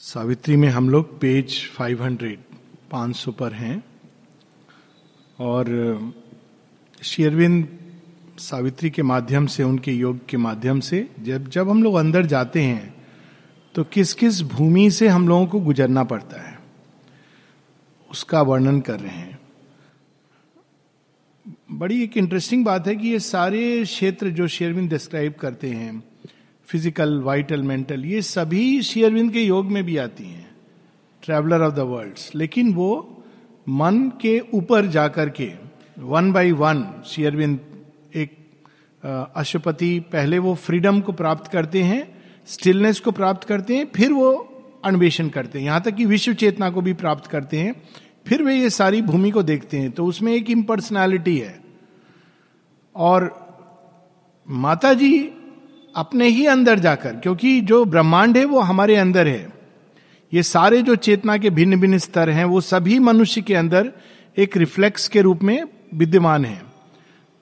सावित्री में हम लोग पेज 500 500 पर हैं। और शेरविंद सावित्री के माध्यम से, उनके योग के माध्यम से, जब जब हम लोग अंदर जाते हैं तो किस किस भूमि से हम लोगों को गुजरना पड़ता है, उसका वर्णन कर रहे हैं। बड़ी एक इंटरेस्टिंग बात है कि ये सारे क्षेत्र जो शेरविंद डिस्क्राइब करते हैं फ़िज़िकल वाइटल मेंटल ये सभी शेयरविंद के योग में भी आती हैं ट्रेवलर ऑफ़ द वर्ल्ड लेकिन वो मन के ऊपर जाकर के वन बाय वन शेयरविंद एक अशुपति, पहले वो फ्रीडम को प्राप्त करते हैं स्टिलनेस को प्राप्त करते हैं, फिर वो अन्वेषण करते हैं। यहाँ तक कि विश्व चेतना को भी प्राप्त करते हैं, फिर वे ये सारी भूमि को देखते हैं। तो उसमें एक इम्पर्सनैलिटी है। और माता जी अपने ही अंदर जाकर, क्योंकि जो ब्रह्मांड है वो हमारे अंदर है। ये सारे जो चेतना के भिन्न भिन्न स्तर हैं, वो सभी मनुष्य के अंदर एक रिफ्लेक्स के रूप में विद्यमान है।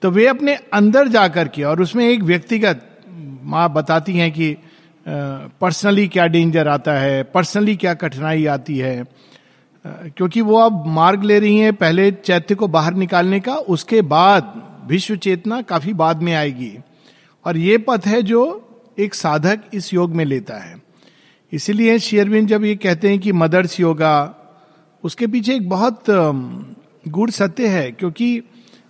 तो वे अपने अंदर जाकर के, और उसमें एक व्यक्तिगत, माँ बताती हैं कि पर्सनली क्या डेंजर आता है पर्सनली क्या कठिनाई आती है। क्योंकि वो अब मार्ग ले रही हैं पहले चैत्य को बाहर निकालने का, उसके बाद विश्व चेतना काफ़ी बाद में आएगी। और ये पथ है जो एक साधक इस योग में लेता है। इसीलिए शेयरविंद जब ये कहते हैं कि मदर्स योगा, उसके पीछे एक बहुत गुड़ सत्य है, क्योंकि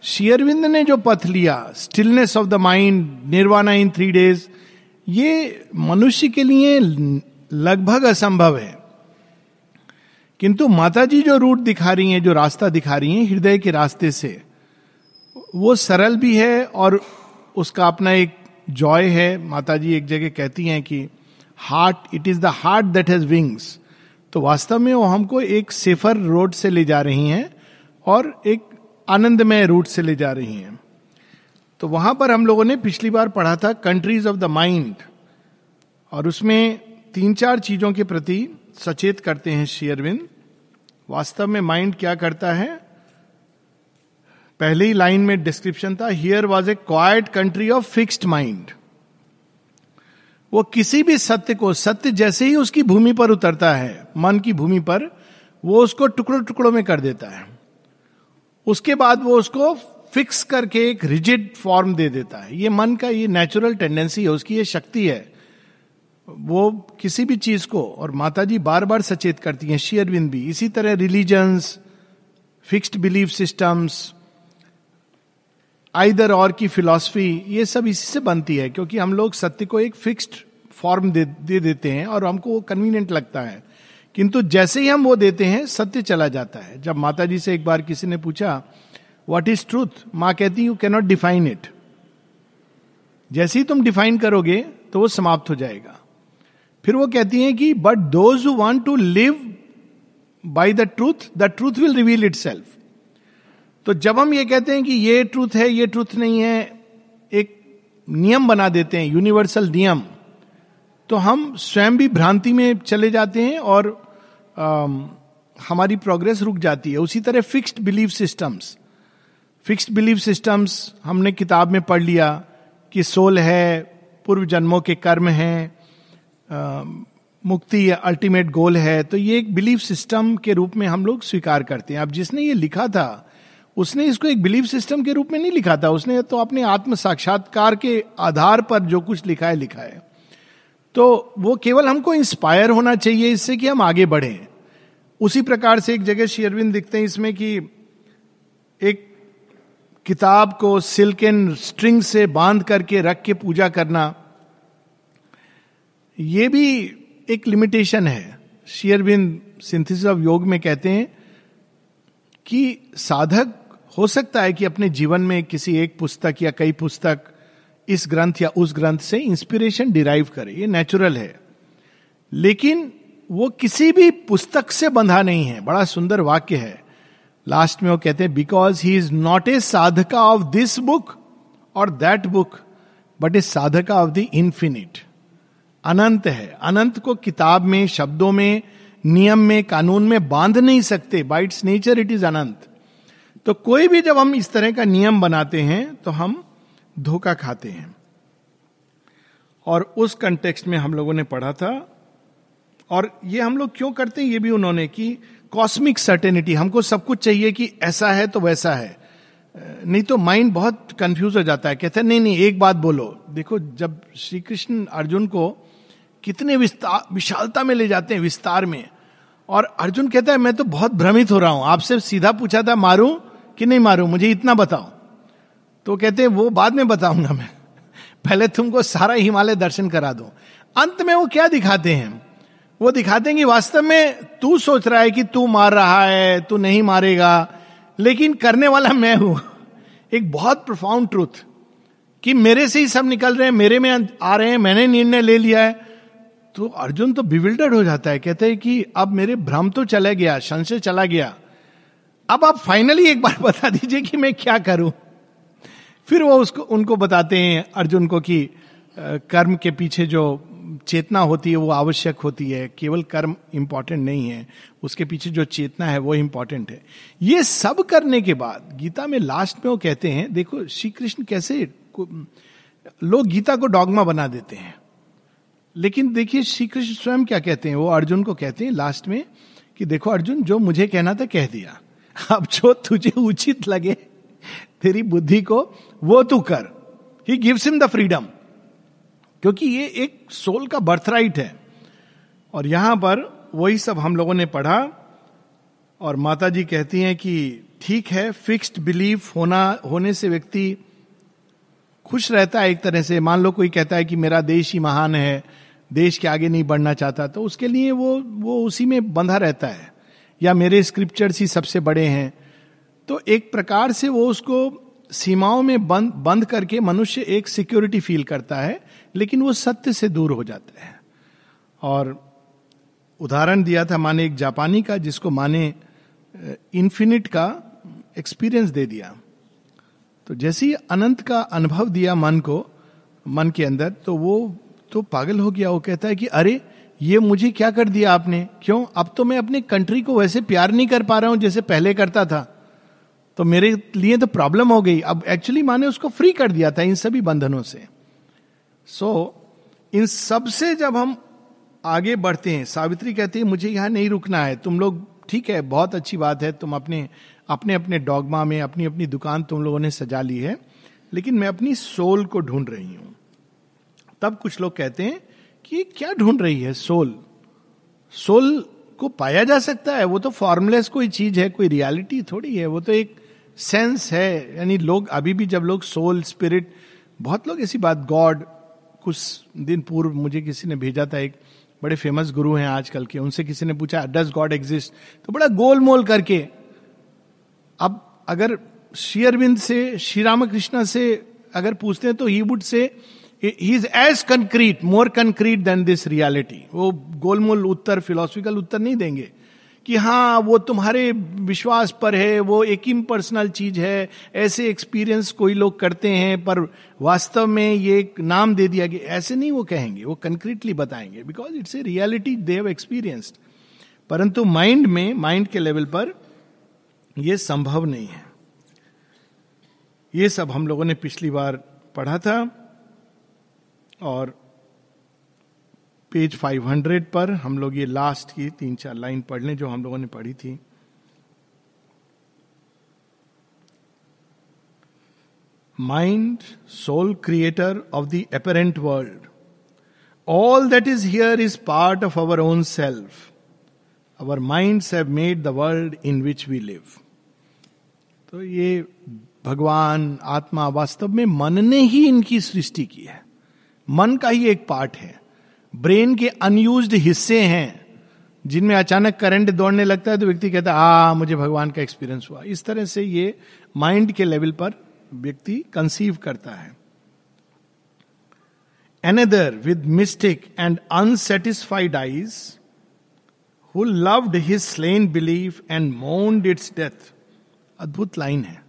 शेयरविंद ने जो पथ लिया stillness of the mind nirvana in three days ये मनुष्य के लिए लगभग असंभव है। किंतु माता जी जो रूट दिखा रही हैं, जो रास्ता दिखा रही हैं, हृदय के रास्ते से, वो सरल भी है और उसका अपना एक जॉय है माता जी एक जगह कहती हैं कि heart it is the heart that has wings तो वास्तव में वो हमको एक सेफर रोड से ले जा रही हैं और एक आनंदमय रूट से ले जा रही हैं। तो वहाँ पर हम लोगों ने पिछली बार पढ़ा था कंट्रीज़ ऑफ़ द माइंड और उसमें तीन चार चीज़ों के प्रति सचेत करते हैं शेयरविंद। वास्तव में माइंड क्या करता है? पहली लाइन में डिस्क्रिप्शन था here was a quiet country of fixed mind वो किसी भी सत्य को, सत्य जैसे ही उसकी भूमि पर उतरता है, मन की भूमि पर, वो उसको टुकड़ों टुकड़ों में कर देता है। उसके बाद वो उसको फिक्स करके एक रिजिड फॉर्म दे देता है। ये मन का ये नेचुरल टेंडेंसी है, उसकी ये शक्ति है। वो किसी भी चीज़ को, और माता जी बार बार सचेत करती हैं शेयरविंद भी। इसी तरह religions fixed belief systems either और की फिलॉसफी ये सब इसी से बनती है क्योंकि हम लोग सत्य को एक फिक्स्ड फॉर्म दे, दे देते हैं और हमको वो कन्वीनियंट लगता है। किंतु जैसे ही हम वो देते हैं सत्य चला जाता है। जब माता जी से एक बार किसी ने पूछा वॉट इज़ ट्रूथ माँ कहती यू कैनॉट डिफाइन इट जैसे ही तुम डिफाइन करोगे तो वो समाप्त हो जाएगा। फिर वो कहती हैं कि but those want to live by the truth the truth will reveal itself तो जब हम ये कहते हैं कि ये ट्रूथ है ये ट्रूथ नहीं है एक नियम बना देते हैं यूनिवर्सल नियम तो हम स्वयं भी भ्रांति में चले जाते हैं और आ, हमारी प्रोग्रेस रुक जाती है। उसी तरह fixed belief systems fixed belief systems हमने किताब में पढ़ लिया कि सोल है पूर्व जन्मों के कर्म हैं मुक्ति अल्टीमेट गोल है तो ये एक बिलीफ सिस्टम के रूप में हम लोग स्वीकार करते हैं। अब जिसने ये लिखा था उसने इसको एक बिलीफ सिस्टम के रूप में नहीं लिखा था। उसने तो अपने आत्म साक्षात्कार के आधार पर जो कुछ लिखा है लिखा है। तो वो केवल हमको इंस्पायर होना चाहिए इससे कि हम आगे बढ़े। उसी प्रकार से एक जगह शेयरविंद दिखते हैं इसमें कि एक किताब को सिल्क एंड स्ट्रिंग से बाँध करके रख के पूजा करना, ये भी एक लिमिटेशन है। शेयरविंद सिंथेसिस ऑफ़ योग में कहते हैं कि साधक हो सकता है कि अपने जीवन में किसी एक पुस्तक या कई पुस्तक इस ग्रंथ या उस ग्रंथ से इंस्पिरेशन डिराइव करे। ये नेचुरल है। लेकिन वो किसी भी पुस्तक से बंधा नहीं है। बड़ा सुंदर वाक्य है। लास्ट में वो कहते हैं because he is not a sadhaka of this book और that book but a sadhaka of the infinite अनंत है। अनंत को किताब में, शब्दों में, नियम में, कानून में बाँध नहीं सकते। By its nature it is अनंत। तो कोई भी जब हम इस तरह का नियम बनाते हैं तो हम धोखा खाते हैं। और उस कंटेक्स्ट में हम लोगों ने पढ़ा था। और ये हम लोग क्यों करते हैं? ये भी उन्होंने कि कॉस्मिक सर्टेनिटी हमको सब कुछ चाहिए कि ऐसा है तो वैसा है। नहीं तो माइंड बहुत कंफ्यूज हो जाता है। कहते हैं, नहीं नहीं, एक बात बोलो। देखो, जब श्री कृष्ण अर्जुन को कितने विस्तार विशालता में ले जाते हैं विस्तार में, और अर्जुन कहता है, मैं तो बहुत भ्रमित हो रहा हूँ। आपसे सीधा पूछा था, मारू कि नहीं मारू, मुझे इतना बताओ। तो कहते हैं, वो बाद में बताऊँगा मैं। पहले तुमको सारा हिमालय दर्शन करा दो। अंत में वो क्या दिखाते हैं? वो दिखाते हैं कि वास्तव में तू सोच रहा है कि तू मार रहा है, तू नहीं मारेगा, लेकिन करने वाला मैं हूँ। एक बहुत प्रोफाउंड ट्रूथ कि मेरे से ही सब निकल रहे हैं, मेरे में आ रहे हैं, मैंने निर्णय ले लिया है। तो अर्जुन तो बिविल्डर्ड हो जाता है, कहते हैं कि अब मेरे भ्रम तो चला गया, संशय चला गया। अब आप फाइनली एक बार बता दीजिए कि मैं क्या करूँ। फिर वो उसको, उनको बताते हैं, अर्जुन को कि कर्म के पीछे जो चेतना होती है वो आवश्यक होती है, केवल कर्म इंपॉर्टेंट नहीं है, उसके पीछे जो चेतना है वो इंपॉर्टेंट है। ये सब करने के बाद, गीता में लास्ट में वो कहते हैं, देखो श्री कृष्ण कैसे लोग गीता को डॉगमा बना देते हैं। लेकिन देखिए श्री कृष्ण स्वयं क्या कहते हैं, वो अर्जुन को कहते हैं लास्ट में कि देखो अर्जुन, जो मुझे कहना था कह दिया। अब जो तुझे उचित लगे, तेरी बुद्धि को, वो तू कर। He gives him the freedom क्योंकि ये एक सोल का बर्थराइट है। और यहाँ पर वही सब हम लोगों ने पढ़ा, और माता जी कहती हैं कि ठीक है फिक्स्ड बिलीफ होना, होने से व्यक्ति खुश रहता है एक तरह से। मान लो कोई कहता है कि मेरा देश ही महान है, देश के आगे नहीं बढ़ना चाहता तो उसके लिए वो वो उसी में बंधा रहता है। या मेरे स्क्रिप्चर्स ही सबसे बड़े हैं। तो एक प्रकार से वो उसको सीमाओं में बंद बंद करके मनुष्य एक सिक्योरिटी फील करता है, लेकिन वो सत्य से दूर हो जाता है। और उदाहरण दिया था माने एक जापानी का, जिसको माने इन्फिनिट का एक्सपीरियंस दे दिया। तो जैसे ही अनंत का अनुभव दिया मन को, मन के अंदर तो वो तो पागल हो गया। वो कहता है कि अरे ये मुझे क्या कर दिया आपने? क्यों? अब तो मैं अपने कंट्री को वैसे प्यार नहीं कर पा रहा हूँ जैसे पहले करता था। तो मेरे लिए तो प्रॉब्लम हो गई। अब एक्चुअली माने उसको फ्री कर दिया था इन सभी बंधनों से। सो so, इन सबसे जब हम आगे बढ़ते हैं सावित्री कहती है मुझे यहाँ नहीं रुकना है। तुम लोग ठीक है बहुत अच्छी बात है। तुम अपने अपने अपने डॉगमा में अपनी अपनी दुकान तुम लोगों ने सजा ली है। लेकिन मैं अपनी सोल को ढूंढ रही हूँ। तब कुछ लोग कहते हैं कि क्या ढूंढ रही है? सोल। सोल को पाया जा सकता है। वो तो फॉर्मलेस कोई चीज़ है, कोई रियलिटी थोड़ी है। वो तो एक सेंस है। यानी लोग, अभी भी जब लोग सोल, स्पिरिट, बहुत लोग ऐसी बात, गॉड, कुछ दिन पूर्व मुझे किसी ने भेजा था, एक बड़े फ़ेमस गुरु हैं आजकल के, उनसे किसी ने पूछा डज गॉड एग्जिस्ट तो बड़ा गोल मोल करके, अब अगर श्री अरविंद से, श्री रामकृष्ण से अगर पूछते हैं तो he would say he is as concrete more concrete than this reality वो गोलमोल उत्तर फिलोसफिकल उत्तर नहीं देंगे कि हाँ वो तुम्हारे विश्वास पर है, वो एक इम्पर्सनल चीज़ है, ऐसे एक्सपीरियंस कोई लोग करते हैं, पर वास्तव में ये एक नाम दे दिया गया ऐसे नहीं वो कहेंगे, वो कंक्रीटली बताएँगे because it's a reality they have experienced परंतु माइंड में माइंड के लेवल पर यह संभव नहीं है। ये सब हम लोगों ने पिछली बार पढ़ा था। और पेज 500 पर हम लोग ये लास्ट की तीन चार लाइन पढ़ लें जो हम लोगों ने पढ़ी थी। Mind soul creator of the apparent world all that is here is part of our own self our minds have made the world in which we live तो ये भगवान, आत्मा वास्तव में मन ने ही इनकी सृष्टि की है। मन का ही एक पार्ट है। ब्रेन के अनयूज हिस्से हैं, जिनमें अचानक करंट दौड़ने लगता है तो व्यक्ति कहता है, आ, मुझे भगवान का एक्सपीरियंस हुआ। इस तरह से ये माइंड के लेवल पर व्यक्ति कंसीव करता है। Another with mistake and unsatisfied eyes who loved his slain belief and mourned its death अद्भुत लाइन है।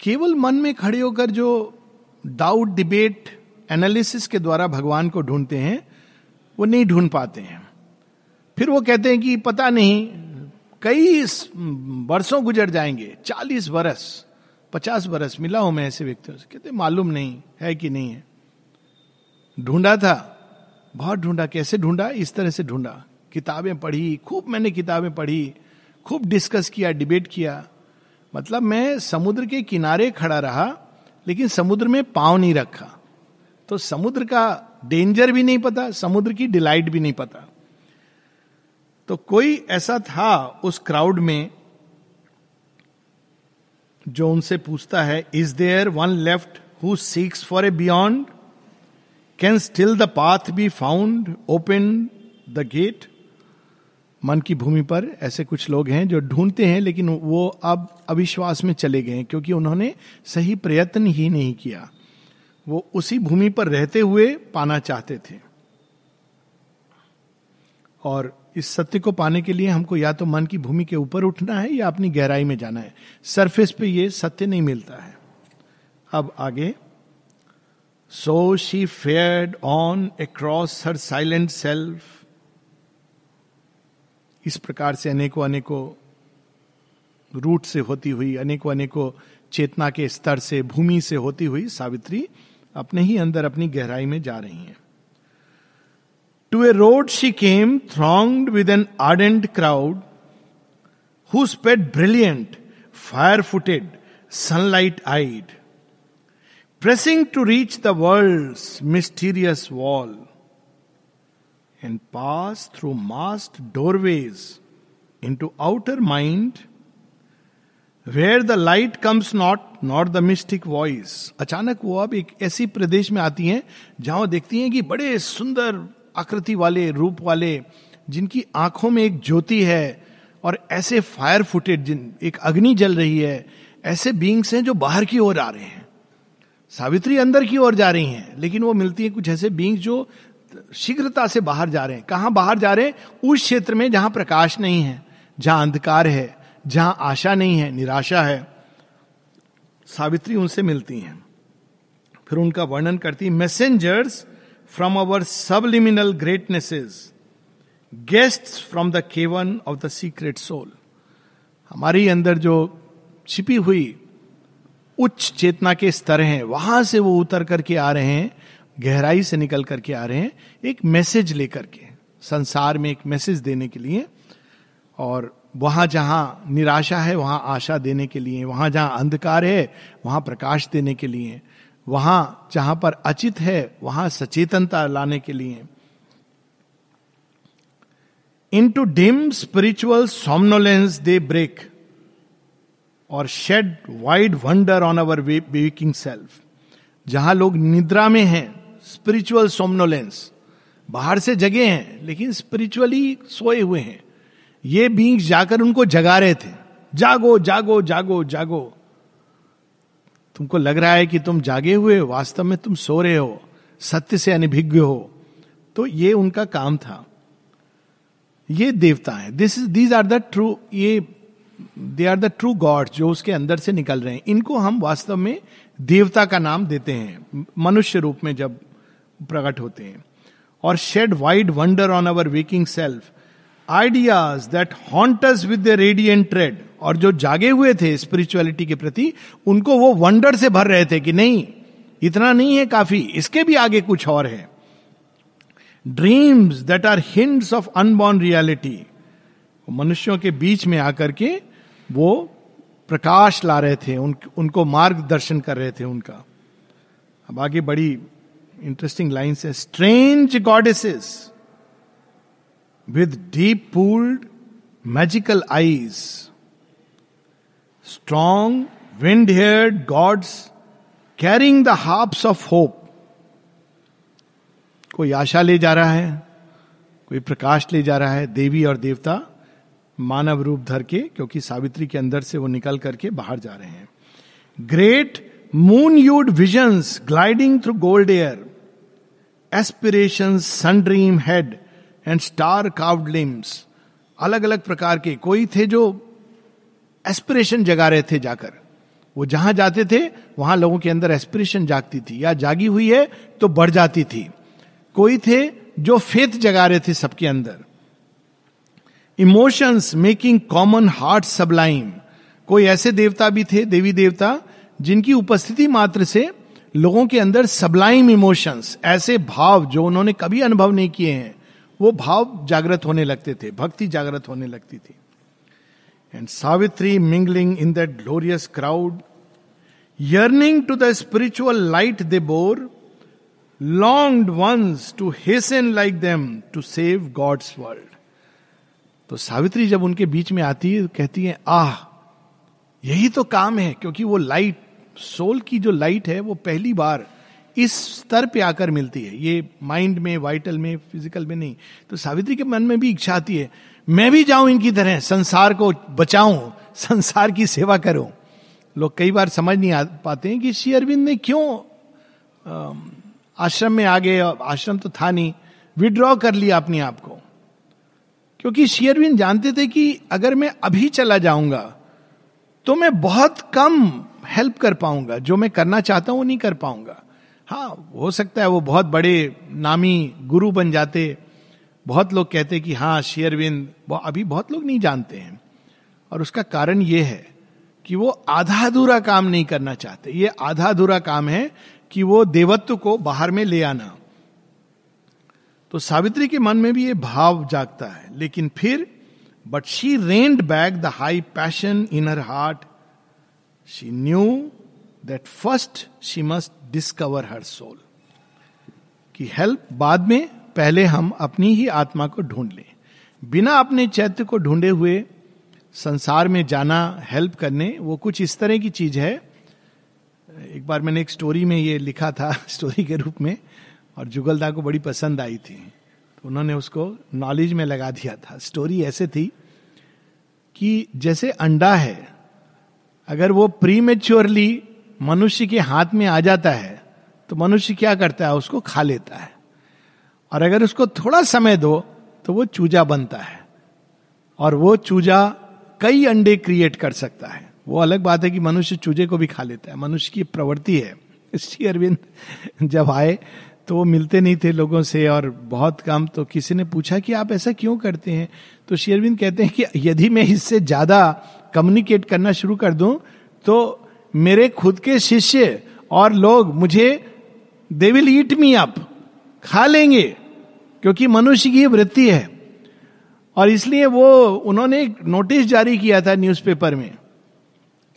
केवल मन में खड़े होकर जो डाउट डिबेट एनालिसिस के द्वारा भगवान को ढूंढते हैं, वो नहीं ढूंढ पाते हैं। फिर वो कहते हैं कि पता नहीं, कई वर्षों गुजर जाएँगे, चालीस बरस, पचास बरस, मिला हूँ मैं ऐसे व्यक्तियों से। कहते, मालूम नहीं, है कि नहीं है। ढूंढा था, बहुत ढूंढा, कैसे ढूंढा? इस तरह से ढूंढा। किताबें पढ़ी, खूब मैंने किताबें पढ़ी, खूब डिस्कस किया डिबेट किया। मतलब मैं समुद्र के किनारे खड़ा रहा लेकिन समुद्र में पाँव नहीं रखा। तो समुद्र का डेंजर भी नहीं पता, समुद्र की डिलाइट भी नहीं पता। तो कोई ऐसा था उस क्राउड में जो उनसे पूछता है is there one left who seeks for a beyond can still the path be found open the gate मन की भूमि पर ऐसे कुछ लोग हैं जो ढूंढते हैं, लेकिन वो अब अविश्वास में चले गए क्योंकि उन्होंने सही प्रयत्न ही नहीं किया। वो उसी भूमि पर रहते हुए पाना चाहते थे। और इस सत्य को पाने के लिए हमको या तो मन की भूमि के ऊपर उठना है या अपनी गहराई में जाना है। सरफेस पे ये सत्य नहीं मिलता है। अब आगे। So she fared on across her silent self इस प्रकार से अनेकों अनेकों रूट से होती हुई अनेकों अनेकों चेतना के स्तर से, भूमि से होती हुई सावित्री अपने ही अंदर अपनी गहराई में जा रही हैं। To a road she came thronged with an ardent crowd who sped brilliant fire footed sunlight eyed pressing to reach the world mysterious wall pass through masked doorways into outer mind where the light comes not not the mystic voice अचानक वो अब एक ऐसी प्रदेश में आती हैं, जहाँ वो देखती हैं कि बड़े सुंदर आकृति वाले, रूप वाले, जिनकी आँखों में एक ज्योति है, और ऐसे फायर फुटेड जिन, एक अग्नि जल रही है, ऐसे बींग्स हैं जो बाहर की ओर आ रहे हैं। सावित्री अंदर की ओर जा रही हैं, लेकिन वो मिलती हैं कुछ ऐसे बींग्स जो शीघ्रता से बाहर जा रहे हैं। कहाँ बाहर जा रहे हैं? उस क्षेत्र में जहाँ प्रकाश नहीं है, जहाँ अंधकार है, जहाँ आशा नहीं है, निराशा है। सावित्री उनसे मिलती हैं। फिर उनका वर्णन करती messengers from our subliminal greatnesses guest from the cavern of the secret soul हमारे अंदर जो छिपी हुई उच्च चेतना के स्तर हैं, वहाँ से वो उतर करके आ रहे हैं। गहराई से निकल करके आ रहे हैं, एक मैसेज लेकर के, संसार में एक मैसेज देने के लिए। और वहाँ जहाँ निराशा है, वहाँ आशा देने के लिए, वहाँ जहाँ अंधकार है, वहाँ प्रकाश देने के लिए, वहाँ जहाँ पर अचित है, वहाँ सचेतनता लाने के लिए। Into dim spiritual somnolence they break और shed wide wonder on our waking self जहाँ लोग निद्रा में हैं स्पिरिचुअल सोमनोलेंस बाहर से जगे हैं, लेकिन स्पिरिचुअली सोए हुए हैं। ये बींग्स जाकर उनको जगा रहे थे। जागो जागो जागो जागो। तुमको लग रहा है कि तुम जागे हुए वास्तव में तुम सो रहे हो, सत्य से अनिभिज्ञ हो। तो ये उनका काम था। ये देवता है। This is these are the true ये they are the true god जो उसके अंदर से निकल रहे हैं। इनको हम वास्तव में देवता का नाम देते हैं। मनुष्य रूप में जब प्रकट होते हैं और shed wide wonder on our waking self ideas that haunts with the radiant tread और जो जागे हुए थे स्पिरिचुअलिटी के प्रति उनको वो वंडर से भर रहे थे कि नहीं इतना नहीं है काफ़ी इसके भी आगे कुछ और है। Dreams that are hints of unborn reality मनुष्यों के बीच में आकर के वो प्रकाश ला रहे थे उन, उनको मार्गदर्शन कर रहे थे उनका। अब आगे बड़ी इंटरेस्टिंग लाइन है strange goddesses with deep pooled magical eyes, strong wind haired gods carrying the harps of hope. कोई आशा ले जा रहा है कोई प्रकाश ले जा रहा है देवी और देवता मानव रूप धर के क्योंकि सावित्री के अंदर से वो निकल करके बाहर जा रहे हैं great moon hued visions gliding through gold air aspiration sun dream head and star carved limbs अलग अलग प्रकार के कोई थे जो एस्पिरेशन जगा रहे थे जाकर। वो जहाँ जाते थे, वहाँ लोगों के अंदर एस्पिरेशन जागती थी। या जागी हुई है तो बढ़ जाती थी। कोई थे जो फेथ जगा रहे थे सबके अंदर। Emotions making common heart sublime कोई ऐसे देवता भी थे, देवी देवता, जिनकी उपस्थिति मात्र से लोगों के अंदर सबलाइम इमोशंस ऐसे भाव जो उन्होंने कभी अनुभव नहीं किए हैं, वो भाव जागृत होने लगते थे, भक्ति जागृत होने लगती थी। And Savitri mingling in that glorious crowd yearning to the spiritual light they bore long once to hasten like them to save god's world तो सावित्री जब उनके बीच में आती है, कहती है, आह, यही तो काम है, क्योंकि वो लाइट सोल की जो लाइट है, वो पहली बार इस स्तर पे आकर मिलती है। ये माइंड में, वाइटल में, फ़िज़िकल में नहीं। तो सावित्री के मन में भी इच्छा आती है, मैं भी जाऊँ इनकी तरह, संसार को बचाऊं, संसार की सेवा करूँ। लोग कई बार समझ नहीं आ पाते हैं कि श्री अरविंद ने क्यों आश्रम में आ गए आश्रम तो था नहीं, विड्रॉ कर लिया अपने आप को। क्योंकि शेयरविन जानते थे कि अगर मैं अभी चला जाऊँगा तो मैं बहुत कम हेल्प कर पाऊँगा। जो मैं करना चाहता हूँ, वो नहीं कर पाऊँगा। हाँ हो सकता है वो बहुत बड़े नामी गुरु बन जाते। बहुत लोग कहते कि हाँ शेयरविंद अभी बहुत लोग नहीं जानते हैं। और उसका कारण ये है कि वो आधा अधूरा काम नहीं करना चाहते। ये आधा अधूरा काम है कि वो देवत्व को बाहर में ले आना। तो सावित्री के मन में भी ये भाव जागता है। लेकिन फिर but she reined back the high passion in her heart she knew that first she must discover her soul की हेल्प बाद में पहले हम अपनी ही आत्मा को ढूंढ लें। बिना अपने चैत्य को ढूंढे हुए संसार में जाना हेल्प करने, वो कुछ इस तरह की चीज़ है। एक बार मैंने एक स्टोरी में ये लिखा था स्टोरी के रूप में, और जुगलदा को बड़ी पसंद आई थी। तो उन्होंने उसको नॉलेज में लगा दिया था। स्टोरी ऐसे थी कि जैसे अंडा है अगर वो प्रीमेच्योरली मनुष्य के हाथ में आ जाता है तो मनुष्य क्या करता है? उसको खा लेता है। और अगर उसको थोड़ा समय दो तो वो चूजा बनता है। और वो चूजा कई अंडे क्रिएट कर सकता है। वो अलग बात है कि मनुष्य चूजे को भी खा लेता है। मनुष्य की प्रवृत्ति है। श्री अरविंद जब आए तो वो मिलते नहीं थे लोगों से और बहुत कम तो किसी ने पूछा कि आप ऐसा क्यों करते हैं? तो शेरविंद कहते हैं कि यदि मैं इससे ज़्यादा कम्युनिकेट करना शुरू कर दूँ तो मेरे खुद के शिष्य और लोग मुझे they will eat me up खा लेंगे, क्योंकि मनुष्य की वृत्ति है। और इसलिए वो, उन्होंने नोटिस जारी किया था न्यूज़पेपर में,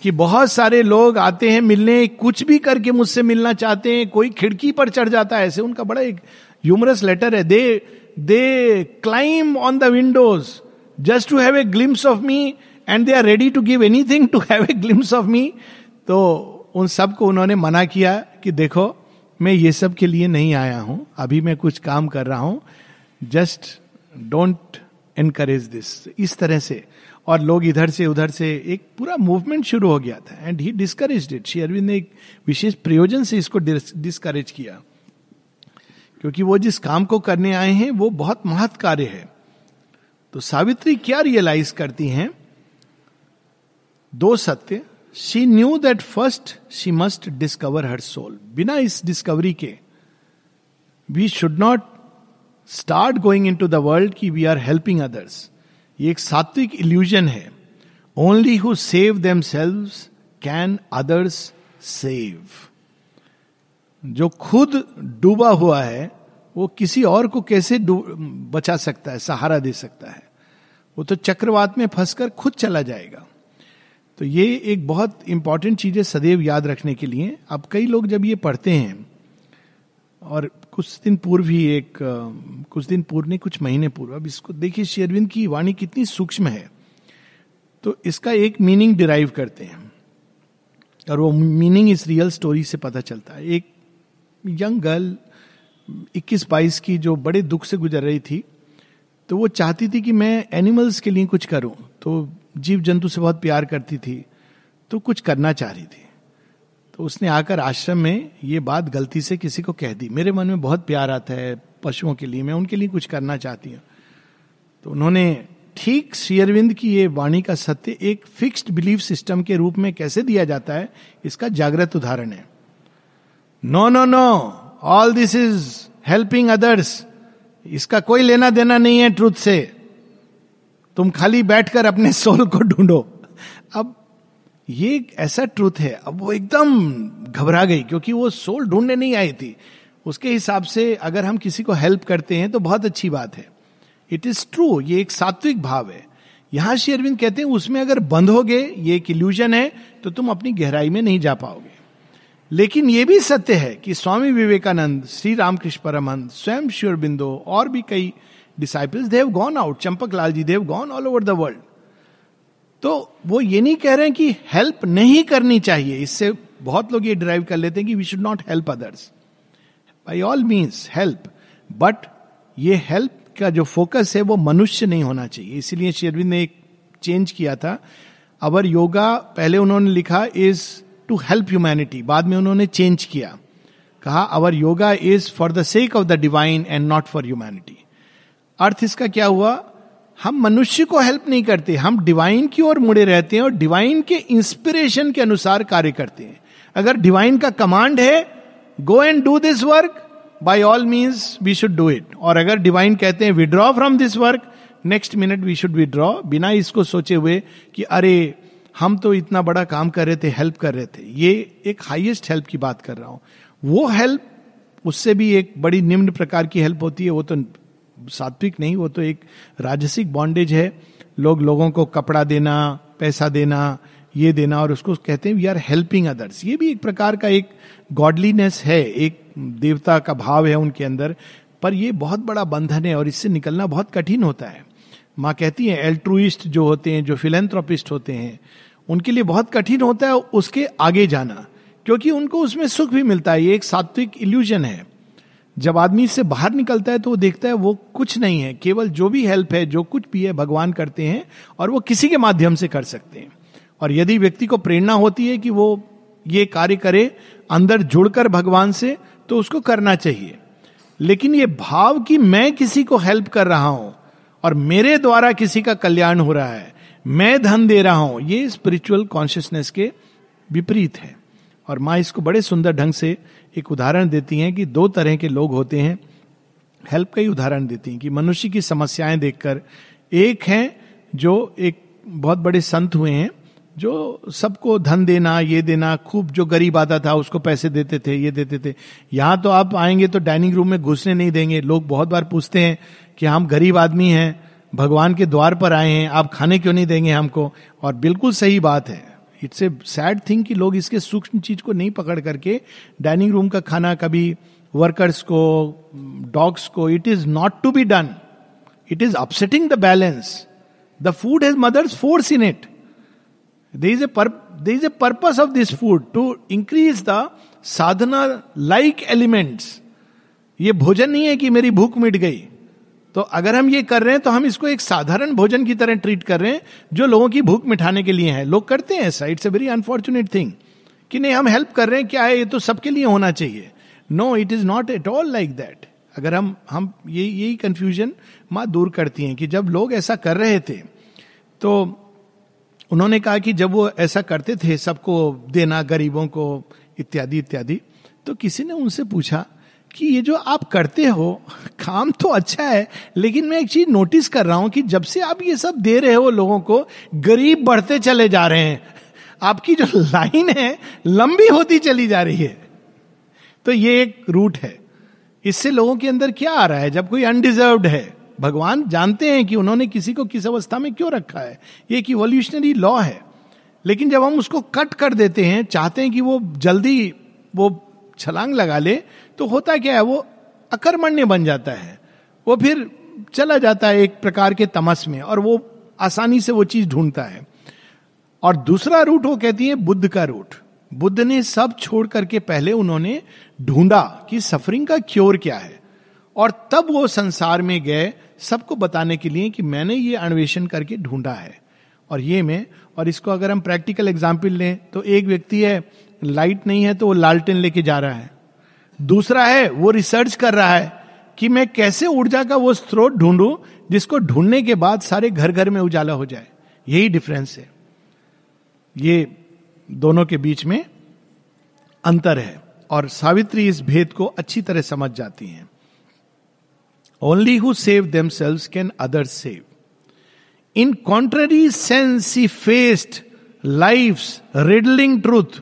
कि बहुत सारे लोग आते हैं मिलने, कुछ भी करके मुझसे मिलना चाहते हैं, कोई खिड़की पर चढ़ जाता है, ऐसे उनका बड़ा एक ह्यूमरस लेटर है। They they climb on the windows just to have a glimpse of me and they are ready to give anything to have a glimpse of me तो उन सबको उन्होंने मना किया कि देखो, मैं ये सब के लिए नहीं आया हूँ। अभी मैं कुछ काम कर रहा हूँ। जस्ट डोंट एनकरेज दिस इस तरह से। और लोग इधर से, उधर से, एक पूरा मूवमेंट शुरू हो गया था। And he discourage it Shri Aurobindo ने एक विशेष प्रयोजन से इसको डिस्करेज किया। क्योंकि वो जिस काम को करने आए हैं, वो बहुत महत्व कार्य है। तो सावित्री क्या रियलाइज़ करती हैं? दो सत्य। She knew that first she must discover her soul बिना इस डिस्कवरी के we should not start going into the world की वी आर हेल्पिंग अदर्स ये एक सात्विक इल्यूजन है। Only who save themselves can others save जो खुद डूबा हुआ है, वो किसी और को कैसे बचा सकता है, सहारा दे सकता है? वो तो चक्रवात में फंसकर खुद चला जाएगा। तो ये एक बहुत इंपॉर्टेंट चीज़ है सदैव याद रखने के लिए अब कई लोग जब ये पढ़ते हैं, और कुछ दिन पूर्व ही एक, कुछ दिन पूर्व नहीं, कुछ महीने पूर्व, अब इसको देखिए शेरविंद की वाणी कितनी सूक्ष्म है। तो इसका एक मीनिंग डिराइव करते हैं, और वो मीनिंग इस रियल स्टोरी से पता चलता है। एक यंग गर्ल 21-22 की जो बड़े दुख से गुजर रही थी तो वो चाहती थी कि मैं एनिमल्स के लिए कुछ करूँ तो जीव जंतु से बहुत प्यार करती थी तो कुछ करना चाह रही थी। तो उसने आकर आश्रम में ये बात गलती से किसी को कह दी। मेरे मन में बहुत प्यार आता है पशुओं के लिए, मैं उनके लिए कुछ करना चाहती हूँ। तो उन्होंने ठीक शेयरविंद की ये वाणी का सत्य एक फिक्स्ड बिलीफ सिस्टम के रूप में कैसे दिया जाता है, इसका जागृत उदाहरण है। No no no all this is helping others इसका कोई लेना देना नहीं है ट्रूथ से। तुम खाली बैठकर अपने सोल को ढूंढो। अब ये ऐसा ट्रूथ है, अब वो एकदम घबरा गई, क्योंकि वो सोल ढूँढने नहीं आई थी। उसके हिसाब से अगर हम किसी को हेल्प करते हैं तो बहुत अच्छी बात है। इट इज़ ट्रू ये एक सात्विक भाव है। यहाँ श्री अरविंद कहते हैं, उसमें अगर बंद गए, ये एक इल्यूजन है तो तुम अपनी गहराई में नहीं जा पाओगे। लेकिन यह भी सत्य है कि स्वामी विवेकानंद, श्री रामकृष्ण परमहंस, स्वयं श्योर बिंदो और भी कई disciples they've gone out Champak Lal ji they've gone all over the world तो वो ये नहीं कह रहे हैं कि हेल्प नहीं करनी चाहिए। इससे बहुत लोग ये ड्राइव कर लेते हैं कि we should not help others by all means help but ये हेल्प का जो फोकस है वो मनुष्य नहीं होना चाहिए। इसीलिए शेरविंद ने एक चेंज किया था। अवर योगा पहले उन्होंने लिखा इज़ टू हेल्प ह्यूमैनिटी बाद में उन्होंने चेंज किया। कहा, our yoga is for the sake of the divine and not for humanity अर्थ इसका क्या हुआ? हम मनुष्य को हेल्प नहीं करते, हम डिवाइन की ओर मुड़े रहते हैं और डिवाइन के इंस्पिरेशन के अनुसार कार्य करते हैं। अगर डिवाइन का कमांड है go and do this work by all means we should do it और अगर डिवाइन कहते हैं withdraw from this work next minute we should withdraw बिना इसको सोचे हुए कि अरे, हम तो इतना बड़ा काम कर रहे थे हेल्प कर रहे थे। ये एक हाईएस्ट हेल्प की बात कर रहा हूँ। वो हेल्प उससे भी एक बड़ी निम्न प्रकार की हेल्प होती है, वो तो सात्विक नहीं, वो तो एक राजसिक बॉन्डेज है। लोग लोगों को कपड़ा देना, पैसा देना, ये देना और उसको कहते हैं वी आर हेल्पिंग अदर्स ये भी एक प्रकार का एक गॉडलीनेस है, एक देवता का भाव है उनके अंदर। पर ये बहुत बड़ा बंधन है और इससे निकलना बहुत कठिन होता है। माँ कहती है एल्ट्रुइस्ट जो होते हैं, जो फिलेंथ्रोपिस्ट होते हैं, उनके लिए बहुत कठिन होता है उसके आगे जाना, क्योंकि उनको उसमें सुख भी मिलता है। ये एक सात्विक इल्यूजन है। जब आदमी इससे बाहर निकलता है तो वो देखता है वो कुछ नहीं है, केवल जो भी हेल्प है, जो कुछ भी है, भगवान करते हैं और वो किसी के माध्यम से कर सकते हैं। और यदि व्यक्ति को प्रेरणा होती है कि वो ये कार्य करे अंदर जुड़कर भगवान से तो उसको करना चाहिए। लेकिन ये भाव कि मैं किसी को हेल्प कर रहा हूँ और मेरे द्वारा किसी का कल्याण हो रहा है, मैं धन दे रहा हूँ, ये स्पिरिचुअल कॉन्शियसनेस के विपरीत है। और माँ इसको बड़े सुंदर ढंग से एक उदाहरण देती हैं कि दो तरह के लोग होते हैं। हेल्प का ही उदाहरण देती हैं कि मनुष्य की समस्याएँ देखकर एक है जो एक बहुत बड़े संत हुए हैं, जो सबको धन देना, ये देना, खूब जो गरीब आता था, उसको पैसे देते थे, ये देते थे। यहाँ तो आप आएँगे तो डाइनिंग रूम में घुसने नहीं देंगे। लोग बहुत बार पूछते हैं कि हम गरीब आदमी हैं, भगवान के द्वार पर आए हैं, आप खाने क्यों नहीं देंगे हमको? और बिल्कुल सही बात है। इट्स ए सैड थिंग कि लोग इसके सूक्ष्म चीज़ को नहीं पकड़ करके डाइनिंग रूम का खाना, कभी वर्कर्स को डॉग्स को it is not to be done it is upsetting the balance the food has mother's force in it they is a is a purpose of this food to increase the sadhana like elements ये भोजन नहीं है कि मेरी भूख मिट गई। तो अगर हम ये कर रहे हैं तो हम इसको एक साधारण भोजन की तरह ट्रीट कर रहे हैं, जो लोगों की भूख मिटाने के लिए है। लोग करते हैं ऐसा it's a very unfortunate thing कि नहीं, हम हेल्प कर रहे हैं, क्या है ये तो सबके लिए होना चाहिए? No it is not at all like that अगर हम हम ये, यही कंफ्यूजन माँ दूर करती हैं कि जब लोग ऐसा कर रहे थे तो उन्होंने कहा कि जब वो ऐसा करते थे, सबको देना, गरीबों को, इत्यादि इत्यादि तो किसी ने उनसे पूछा कि ये जो आप करते हो, काम तो अच्छा है, लेकिन मैं एक चीज़ नोटिस कर रहा हूँ कि जब से आप ये सब दे रहे हो लोगों को, गरीब बढ़ते चले जा रहे हैं। आपकी जो लाइन है, लंबी होती चली जा रही है। तो ये एक रूट है। इससे लोगों के अंदर क्या आ रहा है? जब कोई अनडिजर्व्ड है, भगवान जानते हैं कि उन्होंने किसी को किस अवस्था में क्यों रखा है। ये एक इवोल्यूशनरी लॉ है। लेकिन जब हम उसको कट कर देते हैं, चाहते हैं कि वो जल्दी वो छलांग लगा ले तो होता क्या है, वो अकर्मण्य बन जाता है। वो फिर चला जाता है एक प्रकार के तमस में और वो आसानी से वो चीज़ ढूंढता है। और दूसरा रूट वो कहती है बुद्ध का रूट। बुद्ध ने सब छोड़ करके पहले उन्होंने ढूंढा कि सफरिंग का क्योर क्या है। और तब वो संसार में गए सबको बताने के लिए कि मैंने ये अन्वेषण करके ढूंढा है। और ये में, और इसको अगर हम प्रैक्टिकल एग्ज़ाम्पल लें तो एक व्यक्ति है लाइट नहीं है तो वो लालटेन लेके जा रहा है। दूसरा है, वो रिसर्च कर रहा है कि मैं कैसे ऊर्जा का वो स्रोत ढूंढूं जिसको ढूँढने के बाद सारे घर घर में उजाला हो जाए। यही डिफरेंस है। ये दोनों के बीच में अंतर है और सावित्री इस भेद को अच्छी तरह समझ जाती हैं। Only who save themselves can other save in contrary sense he faced life riddling truth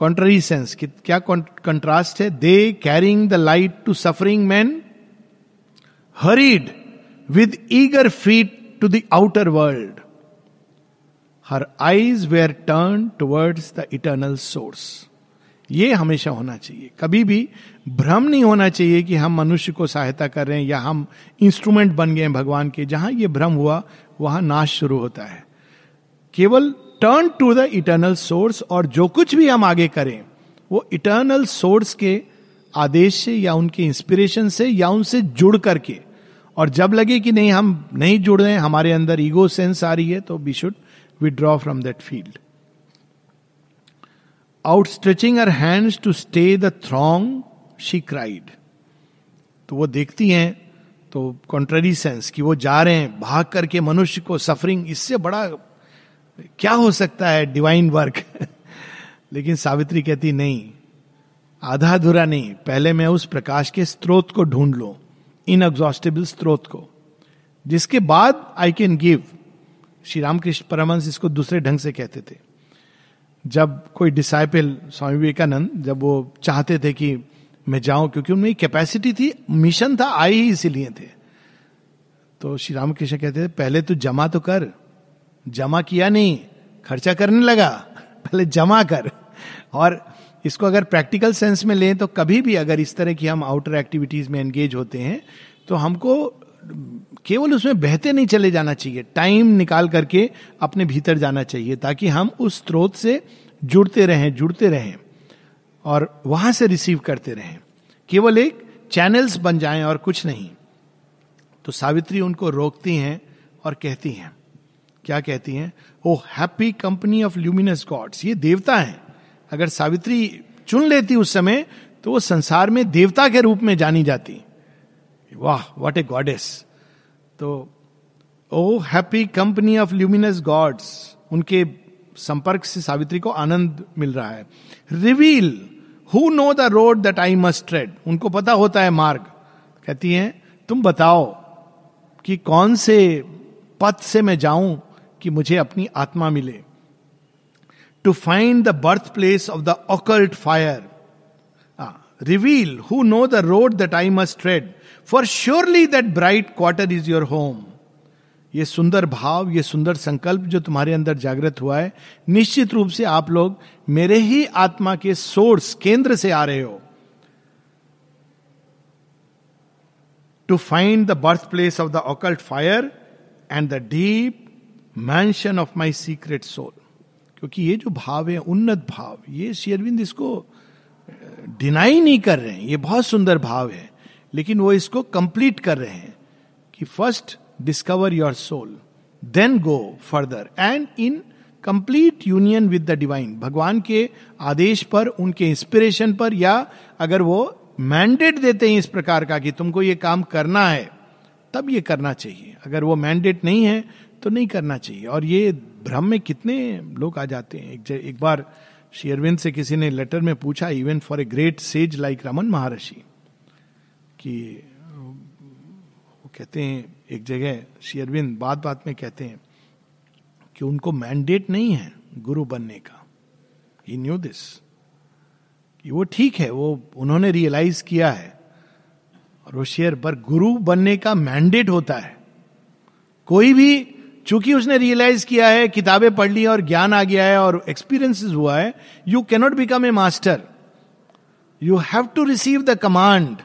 contrary sense क्या कंट्रास्ट है? They carrying the light to suffering man hurried with eager feet to the outer world her eyes were turn towards the eternal source ये हमेशा होना चाहिए। कभी भी भ्रम नहीं होना चाहिए कि हम मनुष्य को सहायता कर रहे हैं या हम इंस्ट्रूमेंट बन गए हैं भगवान के। जहाँ ये भ्रम हुआ, वहाँ नाश शुरू होता है। केवल turn to the eternal source और जो कुछ भी हम आगे करें, वो इटर्नल सोर्स के आदेश से या उनके इंस्पिरेशन से या उनसे जुड़ करके। और जब लगे कि नहीं, हम नहीं जुड़ रहे, हमारे अंदर ईगो सेंस आ रही है तो we should withdraw from that field out stretching her hands to stay the throng she cried तो वो देखती हैं तो कॉन्ट्ररी सेंस कि वो जा रहे हैं, भाग करके मनुष्य को सफरिंग इससे बड़ा क्या हो सकता है? डिवाइन वर्क लेकिन सावित्री कहती, नहीं, आधा अधूरा नहीं। पहले मैं उस प्रकाश के स्रोत को ढूंढ लो इन एग्जॉस्टेबल स्रोत को। जिसके बाद I can give Shri Ramakrishna Paramhansa इसको दूसरे ढंग से कहते थे। जब कोई डिसाइपल स्वामी विवेकानंद, जब वो चाहते थे कि मैं जाऊँ, क्योंकि उनमें कैपेसिटी थी मिशन था, आए ही इसीलिए थे। तो श्री रामकृष्ण कहते थे, पहले तो जमा तो कर जमा किया नहीं, खर्चा करने लगा, पहले जमा कर। और इसको अगर प्रैक्टिकल सेंस में लें तो कभी भी अगर इस तरह की हम आउटर एक्टिविटीज़ में एंगेज होते हैं तो हमको, केवल उसमें बहते नहीं चले जाना चाहिए। टाइम निकाल करके अपने भीतर जाना चाहिए, ताकि हम उस स्रोत से जुड़ते रहें जुड़ते रहें, और वहाँ से रिसीव करते रहें। केवल एक चैनल्स बन जाएँ और कुछ नहीं। तो सावित्री उनको रोकती हैं और कहती हैं क्या कहती हैं? O happy company of luminous gods ये देवता हैं। अगर सावित्री चुन लेती उस समय तो वो संसार में देवता के रूप में जानी जाती। वाह वॉट ए गॉडेस तो O happy company of luminous gods उनके संपर्क से सावित्री को आनंद मिल रहा है। Reveal who know the road that I must tread उनको पता होता है मार्ग। कहती हैं, तुम बताओ कि कौन से पथ से मैं जाऊँ कि मुझे अपनी आत्मा मिले। To find the birth place of the occult fire reveal who know the road that I must tread for surely that bright quarter is your home ये सुंदर भाव, ये सुंदर संकल्प जो तुम्हारे अंदर जागृत हुआ है, निश्चित रूप से आप लोग मेरे ही आत्मा के सोर्स केंद्र से आ रहे हो। To find the birth place of the occult fire and the deep mansion of my secret soul क्योंकि ये जो भाव है, उन्नत भाव, ये शेयरविंद इसको डिनाई नहीं कर रहे हैं। ये बहुत सुंदर भाव है, लेकिन वो इसको कंप्लीट कर रहे हैं कि first discover your soul then go further and in complete union with the divine भगवान के आदेश पर, उनके इंस्पिरेशन पर, या अगर वो मैंडेट देते हैं इस प्रकार का कि तुमको ये काम करना है, तब ये करना चाहिए। अगर वो मैंडेट नहीं है तो नहीं करना चाहिए। और ये भ्रम में कितने लोग आ जाते हैं। एक, एक बार श्री अरविंद से किसी ने लेटर में पूछा even for a great sage like Raman Maharshi कि वो कहते हैं एक जगह श्री अरविंद बात बात में कहते हैं कि उनको मैंडेट नहीं है गुरु बनने का। ही न्यू दिस कि वो ठीक है वो उन्होंने रियलाइज़ किया है और वो शेयर पर गुरु बनने का मैंडेट होता है। कोई भी चूँकि उसने रियलाइज़ किया है, किताबें पढ़ ली और ज्ञान आ गया है और एक्सपीरियंस हुआ है you cannot become a master you have to receive the command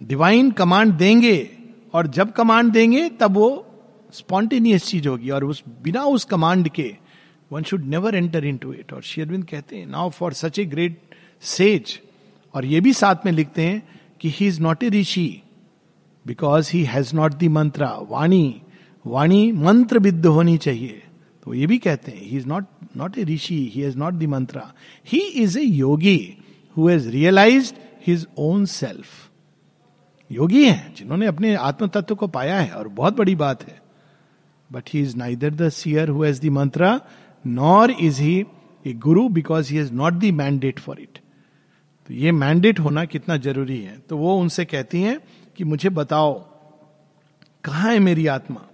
divine command देंगे और जब कमांड देंगे, तब वो स्पॉन्टेनियस चीज़ होगी और उस, बिना उस कमांड के one should never enter into it और शेयरविंद कहते हैं now for such a great sage और ये भी साथ में लिखते हैं कि he is not a rishi because he has not the mantra वाणी. वाणी मंत्र विद्ध होनी चाहिए। तो ये भी कहते हैं he is not not a rishi he has not the mantra he is a yogi who has realise his own self yogi हैं, जिन्होंने अपने आत्म तत्व को पाया है, और बहुत बड़ी बात है। But he is neither the seer who has the mantra nor is he a guru because he has not the mandate for it तो ये मैंडेट होना कितना ज़रूरी है। तो वो उनसे कहती हैं कि मुझे बताओ, कहा है मेरी आत्मा?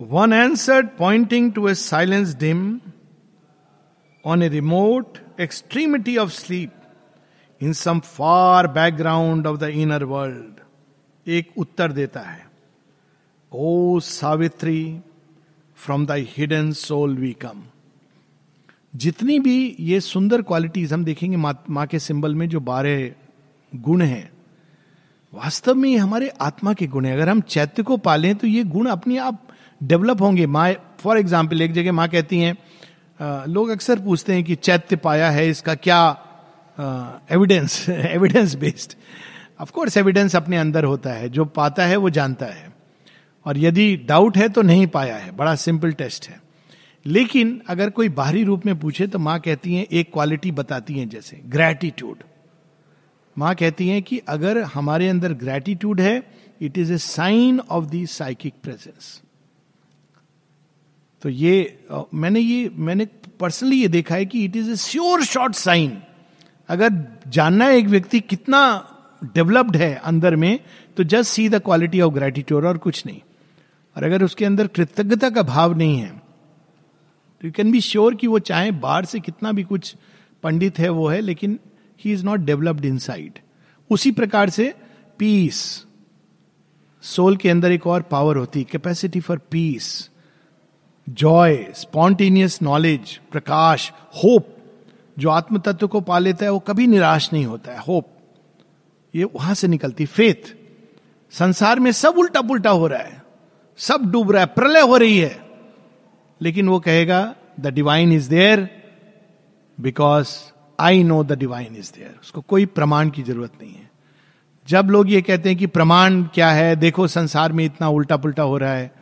One answered, pointing to a silence dim on a remote extremity of sleep in some far background of the inner world एक उत्तर देता है O Savitri from the hidden soul we come जितनी भी ये सुंदर क्वालिटीज हम देखेंगे माँ मा के सिंबल में जो बारह गुण हैं वास्तव में ये हमारे आत्मा के गुण है। अगर हम चैत्य को पालें तो ये गुण अपने आप डेवलप होंगे। माँ फॉर एग्ज़ाम्पल एक जगह माँ कहती हैं लोग अक्सर पूछते हैं कि चैत्य पाया है इसका क्या evidence evidence based of course evidence अपने अंदर होता है। जो पाता है, वो जानता है। और यदि डाउट है तो नहीं पाया है। बड़ा सिंपल टेस्ट है। लेकिन अगर कोई बाहरी रूप में पूछे तो माँ कहती हैं, एक क्वालिटी बताती हैं जैसे ग्रैटिट्यूड माँ कहती हैं कि अगर हमारे अंदर ग्रैटिट्यूड है it is a sign of the psychic presence तो ये मैंने ये, मैंने पर्सनली ये देखा है कि it is a sure short sign अगर जानना है एक व्यक्ति कितना डेवलप्ड है अंदर में तो just see the quality of gratitude और कुछ नहीं. और अगर उसके अंदर कृतज्ञता का भाव नहीं है तो यू कैन बी श्योर कि वो चाहे बाहर से कितना भी कुछ पंडित है, वो है, लेकिन he is not developed in उसी प्रकार से पीस सोल के अंदर एक और पावर होती capacity for peace joy spontaneous knowledge Prakash hope जो आत्म तत्व को पा लेता है, वो कभी निराश नहीं होता है होप ये वहाँ से निकलती फेथ संसार में सब उल्टा पुल्टा हो रहा है, सब डूब रहा है, प्रलय हो रही है. लेकिन वो कहेगा the divine is there because I know the divine is there उसको कोई प्रमाण की ज़रूरत नहीं है. जब लोग ये कहते हैं कि प्रमाण क्या है, देखो संसार में इतना उल्टा पुल्टा हो रहा है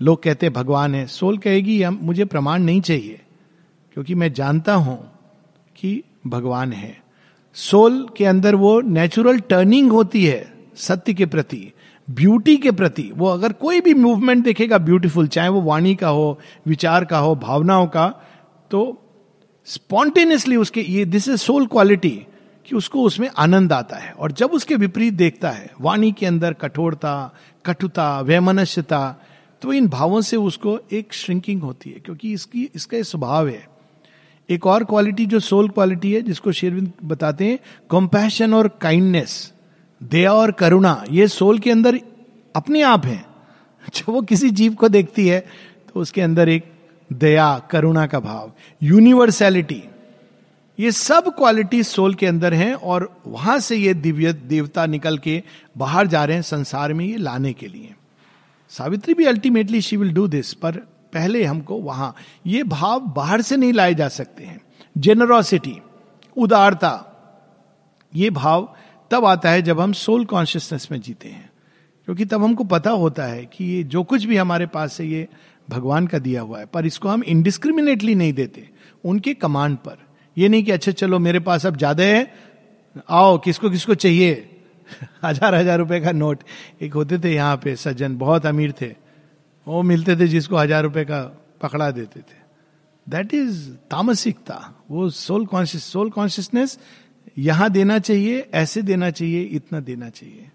लोग कहते हैं भगवान है। सोल कहेगी हम मुझे प्रमाण नहीं चाहिए, क्योंकि मैं जानता हूँ कि भगवान है। सोल के अंदर वो नेचुरल टर्निंग होती है, सत्य के प्रति ब्यूटी के प्रति। वो अगर कोई भी मूवमेंट देखेगा ब्यूटीफुल चाहे वो वाणी का हो, विचार का हो, भावनाओं का तो स्पॉन्टेनियसली उसके ये दिस इज़ सोल क्वालिटी कि उसको उसमें आनंद आता है। और जब उसके विपरीत देखता है, वाणी के अंदर कठोरता, कटुता, वैमनस्यता तो इन भावों से उसको एक श्रिंकिंग होती है, क्योंकि इसकी, इसका स्वभाव है। एक और क्वालिटी जो सोल क्वालिटी है, जिसको शेरविंद बताते हैं कंपैशन और काइंडनेस दया और करुणा, ये सोल के अंदर अपने आप है। जब वो किसी जीव को देखती है तो उसके अंदर एक दया, करुणा का भाव यूनिवर्सैलिटी ये सब क्वालिटी सोल के अंदर हैं और वहाँ से ये दिव्य, देवता निकल के बाहर जा रहे हैं संसार में ये लाने के लिए। सावित्री भी ultimately she will do this पर पहले हमको वहाँ, ये भाव बाहर से नहीं लाए जा सकते हैं। जेनरोसिटी उदारता, ये भाव तब आता है जब हम सोल कॉन्शियसनेस में जीते हैं। क्योंकि तब हमको पता होता है कि ये जो कुछ भी हमारे पास है, ये भगवान का दिया हुआ है, पर इसको हम इनडिस्क्रिमिनेटली नहीं देते, उनके कमांड पर। ये नहीं कि अच्छा चलो मेरे पास अब ज़्यादा है, आओ, किसको किसको चाहिए? हज़ार हज़ार रुपए का नोट। एक होते थे यहाँ पे सज्जन, बहुत अमीर थे। वो मिलते थे जिसको हज़ार रुपए का पकड़ा देते थे। दैट इज़ तामसिकता। वो सोल कॉन्शियस सोल कॉन्शियसनेस यहाँ देना चाहिए, ऐसे देना चाहिए, इतना देना चाहिए।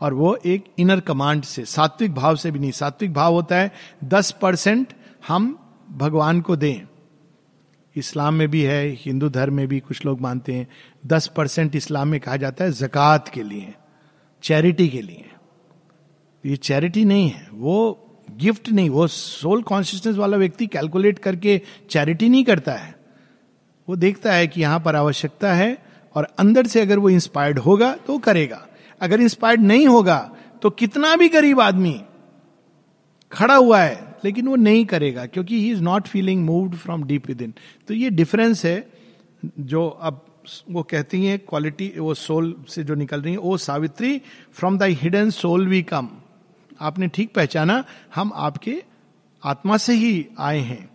और वो एक इनर कमांड से, सात्विक भाव से भी नहीं, सात्विक भाव होता है, दस परसेंट हम भगवान को दें। इस्लाम में भी है, हिंदू धर्म में भी कुछ लोग मानते हैं, दस परसेंट इस्लाम में कहा जाता है जक़ात के लिए चैरिटी के लिए ये चैरिटी नहीं है, वो गिफ्ट नहीं, वो सोल कॉन्शियसनेस वाला व्यक्ति कैलकुलेट करके चैरिटी नहीं करता है। वो देखता है कि यहाँ पर आवश्यकता है और अंदर से अगर वो इंस्पायर्ड होगा तो करेगा। अगर इंस्पायर्ड नहीं होगा तो कितना भी गरीब आदमी खड़ा हुआ है लेकिन वो नहीं करेगा, क्योंकि he is not feeling moved from deep within तो ये डिफरेंस है जो अब वो कहती हैं क्वालिटी वो सोल से जो निकल रही है, O Savitri from the hidden soul we come आपने ठीक पहचाना, हम आपके आत्मा से ही आए हैं।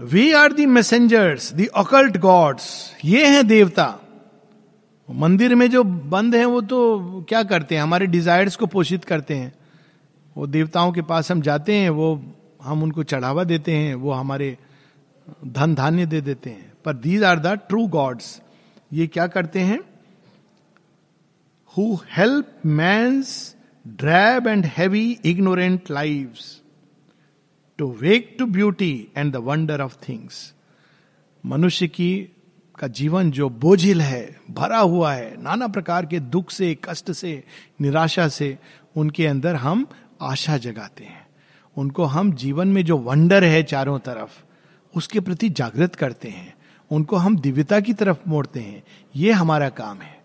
We are the messengers the occult gods ये हैं देवता। मंदिर में जो बंद हैं, वो तो क्या करते हैं? हमारे डिजायर्स को पोषित करते हैं। वो देवताओं के पास हम जाते हैं, वो हम उनको चढ़ावा देते हैं, वो हमारे धन धान्य दे देते हैं। पर these are the true gods ये क्या करते हैं? Who help man's drab and heavy ignorant life to wake to beauty and the wonder of things मनुष्य की, का जीवन जो बोझिल है, भरा हुआ है, नाना प्रकार के दुख से, कष्ट से, निराशा से, उनके अंदर हम आशा जगाते हैं। उनको हम जीवन में जो वंडर है चारों तरफ़, उसके प्रति जागृत करते हैं। उनको हम दिव्यता की तरफ़ मोड़ते हैं। ये हमारा काम है।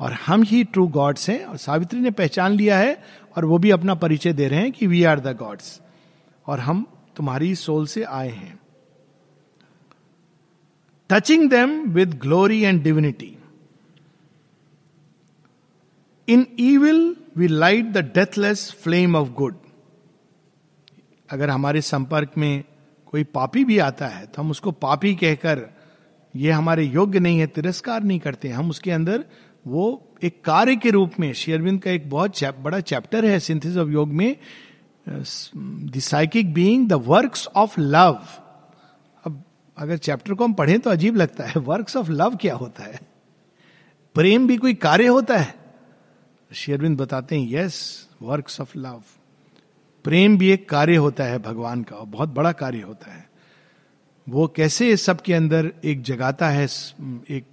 और हम ही ट्रू गॉड्स हैं और सावित्री ने पहचान लिया है और वो भी अपना परिचय दे रहे हैं कि वी आर द गॉड्स और हम तुम्हारी सोल से आए हैं। Touching them with glory and divinity in evil we light the deathless flame of good अगर हमारे संपर्क में कोई पापी भी आता है तो हम उसको पापी कहकर ये हमारे योग्य नहीं है तिरस्कार नहीं करते हम उसके अंदर वो एक कार्य के रूप में शेयरविंद का एक बहुत चैप, बड़ा चैप्टर है सिंथिस ऑफ़ योग में psychic being the works of love. अब अगर चैप्टर को हम पढ़ें तो अजीब लगता है वर्क्स ऑफ़ लव क्या होता है? प्रेम भी कोई कार्य होता है? शेयरविंद बताते हैं यस वर्क्स ऑफ़ लव प्रेम भी एक कार्य होता है भगवान का, और बहुत बड़ा कार्य होता है। वो कैसे सबके अंदर एक जगाता है एक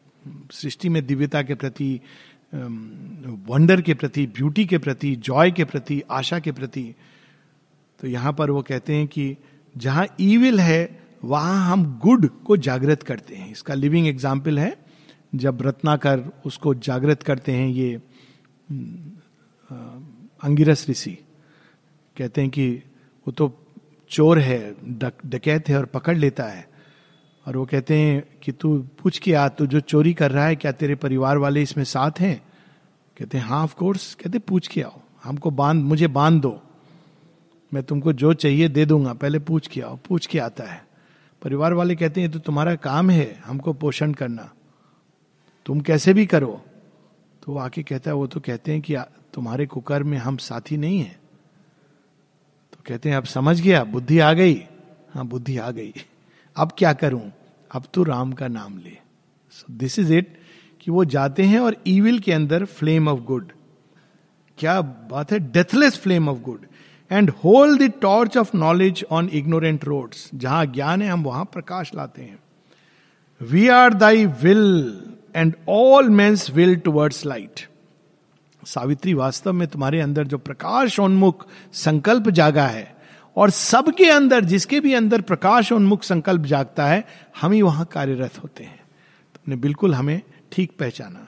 सृष्टि में दिव्यता के प्रति वंडर के प्रति ब्यूटी के प्रति जॉय के प्रति, आशा के प्रति तो यहाँ पर वो कहते हैं कि जहाँ ईविल है, वहाँ हम गुड को जागृत करते हैं। इसका लिविंग एग्ज़ाम्पल है, जब रत्नाकर उसको जागृत करते हैं, ये अंगिरस ऋषि। कहते हैं कि वो तो चोर है डकैत है और पकड़ लेता है। और वो कहते हैं कि तू पूछ के आ तू जो चोरी कर रहा है, क्या तेरे परिवार वाले इसमें साथ हैं? कहते हैं हाँ कोर्स कहते पूछ के आओ। हमको बाँध, मुझे बाँध दो। मैं तुमको जो चाहिए दे दूँगा। पहले पूछ के आओ। पूछ के आता है। परिवार वाले कहते हैं तो तुम्हारा काम है। हमको पोषण करना। तुम कैसे भी करो। तो वो आके कहता है, वो तो कहते हैं कि तुम्हारे कुकर में हम साथी नहीं है। तो कहते हैं, अब समझ गया, बुद्धि आ गई। हाँ बुद्धि आ गई। अब क्या करूँ? अब तो राम का नाम ले। सो दिस इज़ इट कि वो जाते हैं और ईविल के अंदर फ्लेम ऑफ़ गुड क्या बात है? Deathless flame of good and hold the torch of knowledge on ignorant roads जहाँ ज्ञान है, हम वहाँ प्रकाश लाते हैं। We are thy will and all man's will towards light Savitri, वास्तव में तुम्हारे अंदर जो प्रकाश उन्मुख संकल्प जागा है और सबके अंदर, जिसके भी अंदर प्रकाश उन्मुख संकल्प जागता है, हम ही वहाँ कार्यरत होते हैं। तुमने बिल्कुल हमें ठीक पहचाना।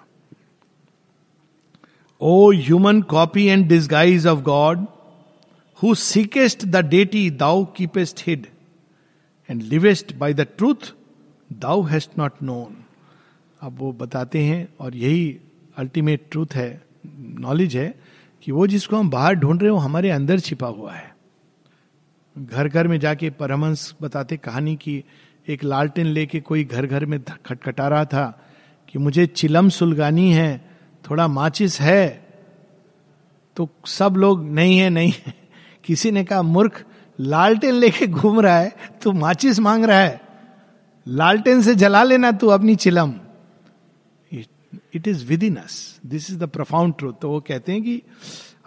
O human copy and disguise of God, who seekest the deity, thou keepest hid, and livest by the truth, thou hast not known. अब वो बताते हैं और यही अल्टीमेट ट्रूथ है नॉलेज है कि वो जिसको हम बाहर ढूंढ रहे हो हमारे अंदर छिपा हुआ है। घर घर में जाके परमंश बताते कहानी की एक लालटेन लेके कोई घर घर में खटखटा रहा था कि मुझे चिलम सुलगानी है, थोड़ा माचिस है। तो सब लोग, नहीं है नहीं है। किसी ने कहा, मूर्ख, लालटेन लेके घूम रहा है, तू माचिस मांग रहा है। लालटेन से जला लेना तू अपनी चिलम। It is within us this is the profound truth तो वो कहते हैं कि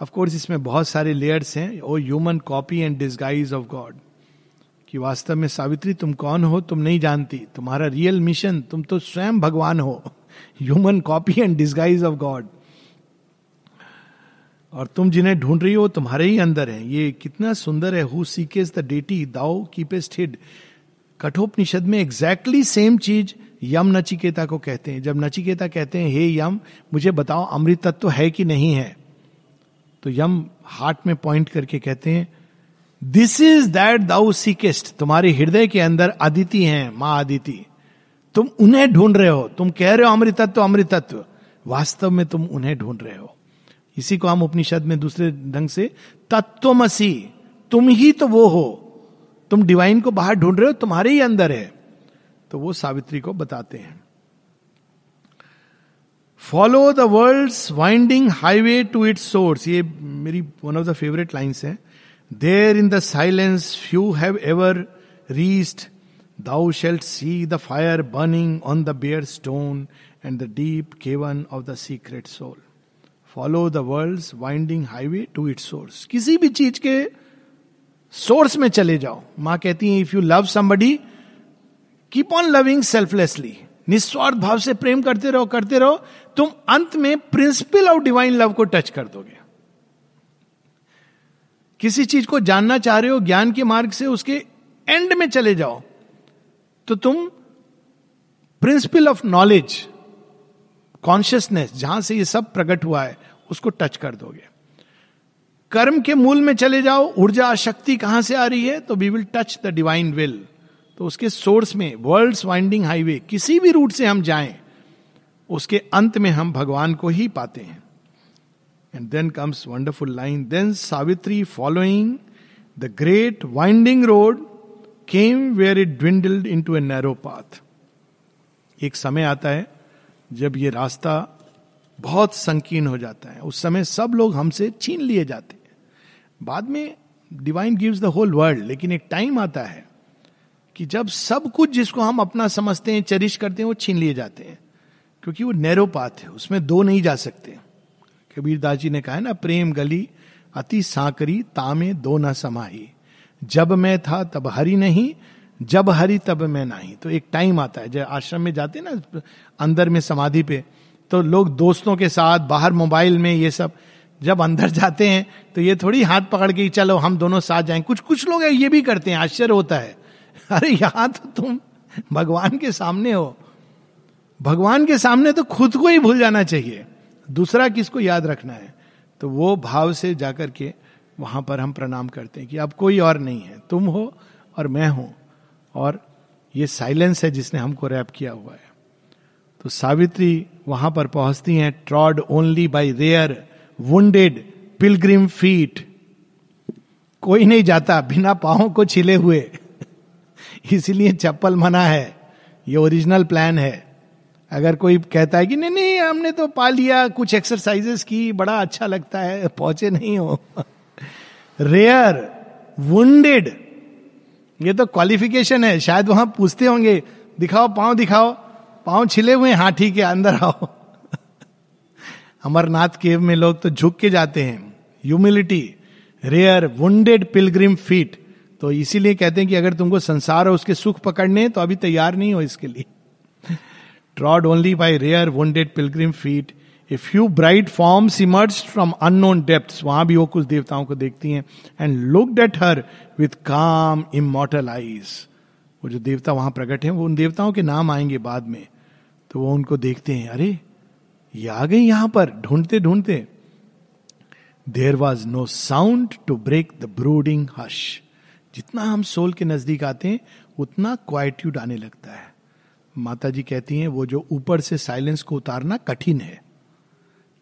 ऑफकोर्स इसमें बहुत सारे लेयर्स हैं। O human copy and disguise of God कि वास्तव में सावित्री, तुम कौन हो? तुम नहीं जानती। तुम्हारा रियल मिशन तुम तो स्वयं भगवान हो। Human copy and disguise of God और तुम जिन्हें ढूंढ रही हो, तुम्हारे ही अंदर है। ये कितना सुंदर है। हु सीकेज द डेटी दाओ कीपेस्ट हिड कठोपनिषद में एग्जैक्टली सेम चीज़। यम नचिकेता को कहते हैं। जब नचिकेता कहते हैं, हे यम, मुझे बताओ अमृत तत्व है कि नहीं है? तो यम हार्ट में पॉइंट करके कहते हैं this is that thou seekest तुम्हारे हृदय के अंदर अदिति हैं, माँ अदिति। तुम उन्हें ढूंढ रहे हो। तुम कह रहे हो अमृत तत्व अमृत तत्व। वास्तव में तुम उन्हें ढूंढ रहे हो। इसी को हम उपनिषद में दूसरे ढंग से, तत्वमसी। तुम ही तो वो हो। तुम डिवाइन को बाहर ढूंढ रहे हो, तुम्हारे ही अंदर है। तो वो सावित्री को बताते हैं। Follow the world winding highway to its source ये मेरी one of the favourite lines है। There in the silence few have ever reached thou shalt see the fire burning on the bare stone and the deep cavern of the secret soul follow the world winding highway to it source किसी भी चीज़ के source में चले जाओ। माँ कहती है if you love somebody keep on loving selflessly निस्वार्थ भाव से प्रेम करते रहो करते रहो, तुम अंत में प्रिंसिपल ऑफ़ डिवाइन लव को टच कर दोगे। किसी चीज़ को जानना चाह रहे हो, ज्ञान के मार्ग से उसके एंड में चले जाओ तो तुम प्रिंसिपल ऑफ़ नॉलेज कॉन्शियसनेस जहाँ से ये सब प्रकट हुआ है, उसको टच कर दोगे। कर्म के मूल में चले जाओ, ऊर्जा, शक्ति कहाँ से आ रही है तो we will touch the divine will तो उसके सोर्स में वर्ल्ड वाइंडिंग हाईवे किसी भी रूट से हम जाएँ, उसके अंत में हम भगवान को ही पाते हैं। And then comes wonderful line then Savitri following the great winding road came where it dwindled into a narrow path एक समय आता है जब ये रास्ता बहुत संकीर्ण हो जाता है। उस समय सब लोग हमसे छीन लिए जाते हैं। बाद में divine gives the whole world लेकिन एक टाइम आता है कि जब सब कुछ जिसको हम अपना समझते हैं, चरिश करते हैं, वो छीन लिए जाते हैं। क्योंकि वो नैरो पाथ है, उसमें दो नहीं जा सकते। कबीर दास जी ने कहा है ना, प्रेम गली अति सांकरी, तामे दो न समाही। जब मैं था, तब हरी नहीं, जब हरी, तब मैं नहीं। तो एक टाइम आता है, जब आश्रम में जाते हैं ना, अंदर में समाधि पे तो लोग दोस्तों के साथ, बाहर मोबाइल में ये सब, जब अंदर जाते हैं तो ये थोड़ी हाथ पकड़ के चलो, हम दोनों साथ जाएँ। कुछ कुछ लोग ये भी करते हैं, आश्चर्य होता है। अरे यहाँ तो तुम भगवान के सामने हो। भगवान के सामने तो खुद को ही भूल जाना चाहिए। दूसरा किसको याद रखना है? तो वो भाव से जाकर के वहाँ पर हम प्रणाम करते हैं कि अब कोई और नहीं है। तुम हो और मैं हूँ। और ये साइलेंस है जिसने हमको रैप किया हुआ है। तो सावित्री वहाँ पर पहुँचती हैं, trod only by rare wounded pilgrim feet. कोई नहीं जाता, बिना पाओ को छिले हुए। इसीलिए चप्पल मना है। ये ओरिजिनल प्लान है। अगर कोई कहता है कि नहीं नहीं, हमने तो पा लिया, कुछ एक्सरसाइजेस की, बड़ा अच्छा लगता है, पहुँचे नहीं हो। रेयर वुंडेड ये तो क्वालिफिकेशन है। शायद वहाँ पूछते होंगे, दिखाओ, पाँव दिखाओ, पाँव छिले हुए हाँ ठीक है, अंदर आओ। अमरनाथ केव में लोग तो झुक के जाते हैं। Humility rare wounded pilgrim feet तो इसीलिए कहते हैं कि अगर तुमको संसार और उसके सुख पकड़ने तो अभी तैयार नहीं हो इसके लिए। Trod only by rare wounded pilgrim feet a few bright forms emerge from unknown depth वहाँ भी वो कुछ देवताओं को देखती हैं and looked at her with calm immortal eyes वो जो देवता वहाँ प्रकट है, वो उन देवताओं के नाम आएँगे बाद में। तो वो उनको देखते हैं, अरे, ये आ गई यहाँ पर। ढूंढते ढूंढते। There was no sound to break the brooding hush जितना हम सोल के नज़दीक आते हैं, उतना क्वाइट्यूड आने लगता है। माता जी कहती हैं, वो जो ऊपर से साइलेंस को उतारना कठिन है।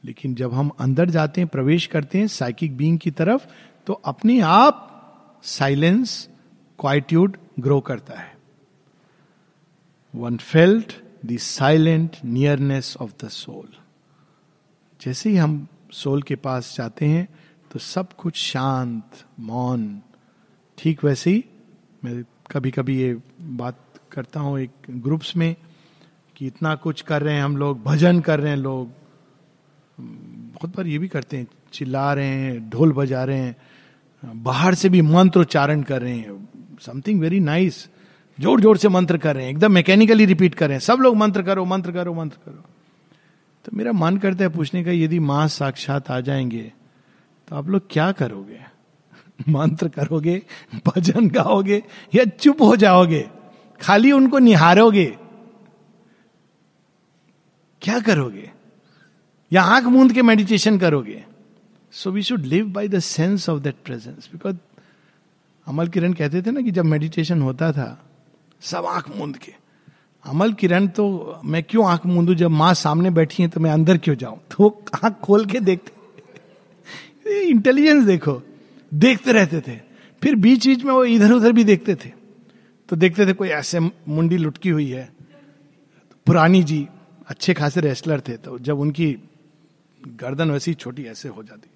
लेकिन जब हम अंदर जाते हैं, प्रवेश करते हैं साइकिक बींग की तरफ़ तो अपने आप साइलेंस क्वाइट्यूड ग्रो करता है। One felt the silent nearness of the soul जैसे ही हम सोल के पास जाते हैं तो सब कुछ शांत, मौन ठीक वैसे ही। मैं कभी कभी ये बात करता हूँ एक ग्रुप्स में कि इतना कुछ कर रहे हैं हम लोग, भजन कर रहे हैं लोग। बहुत बार ये भी करते हैं, चिल्ला रहे हैं, ढोल बजा रहे हैं, बाहर से भी मंत्र उच्चारण कर रहे हैं। समथिंग वेरी नाइस ज़ोर ज़ोर से मंत्र कर रहे हैं, एकदम मैकेनिकली रिपीट कर रहे हैं। सब लोग मंत्र करो मंत्र करो मंत्र करो। तो मेरा मन करता है पूछने का, यदि माँ साक्षात आ जाएँगे तो आप लोग क्या करोगे? मंत्र करोगे, भजन गाओगे या चुप हो जाओगे, खाली उनको निहारोगे, क्या करोगे? या आँख मूंद के मेडिटेशन करोगे? So we should live by the sense of that presence because Amal Kiran कहते थे ना कि जब मेडिटेशन होता था, सब आँख मूंद के। अमल किरण तो मैं क्यों आँख मूंदू? जब माँ सामने बैठी है तो मैं अंदर क्यों जाऊँ? तो आँख खोल के देखते इंटेलिजेंस देखो। देखते रहते थे। फिर बीच बीच में वो इधर उधर भी देखते थे। तो देखते थे कोई ऐसे मुंडी लुटकी हुई है। पुरानी जी, अच्छे खासे रेस्लर थे तो जब उनकी गर्दन वैसी छोटी ऐसे हो जाती।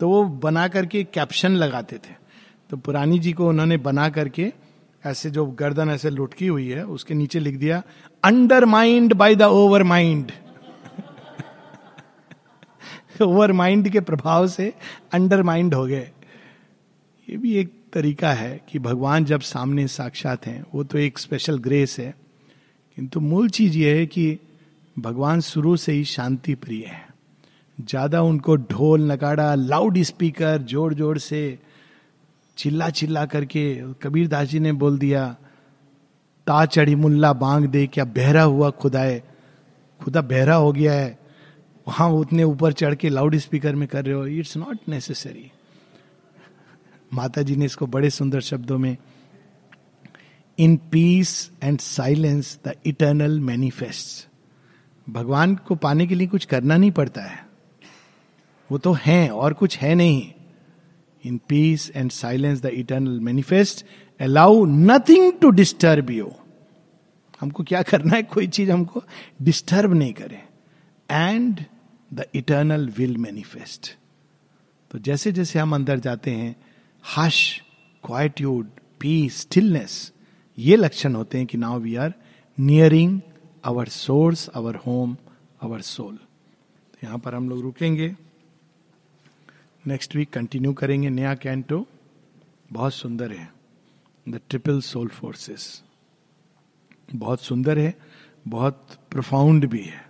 तो वो बना करके कैप्शन लगाते थे। तो पुरानी जी को उन्होंने बना करके ऐसे जो गर्दन ऐसे लुटकी हुई है, उसके नीचे लिख दिया undermind by the overmind overmind के प्रभाव से अंडर माइंड हो गए। ये भी एक तरीका है कि भगवान जब सामने साक्षात हैं, वो तो एक स्पेशल ग्रेस है। किंतु मूल चीज़ ये है कि भगवान शुरू से ही शांति प्रिय है। ज़्यादा उनको ढोल, नगाड़ा लाउड स्पीकर ज़ोर ज़ोर से चिल्ला चिल्ला करके कबीर दास जी ने बोल दिया, ता चढ़ी मुल्ला बांग दे, क्या बहरा हुआ खुदाए खुदा बहरा हो गया है। वहाँ उतने ऊपर चढ़ के लाउड स्पीकर में कर रहे हो। इट्स नॉट नेसेसरी माता जी ने इसको बड़े सुंदर शब्दों में in peace and silence the eternal manifest भगवान को पाने के लिए कुछ करना नहीं पड़ता है। वो तो हैं और कुछ है नहीं। In peace and silence the eternal manifest allow nothing to disturb you हमको क्या करना है? कोई चीज़ हमको डिस्टर्ब नहीं करे। And the eternal will manifest तो जैसे जैसे हम अंदर जाते हैं हश क्वाइट्यूड पीस स्टिलनेस ये लक्षण होते हैं कि now we are nearing our source our home our soul तो यहाँ पर हम लोग रुकेंगे। नेक्स्ट वीक कंटिन्यू करेंगे। नया कैंटो बहुत सुंदर है। द ट्रिपल सोल फोर्सेस बहुत सुंदर है, बहुत प्रोफाउंड भी है।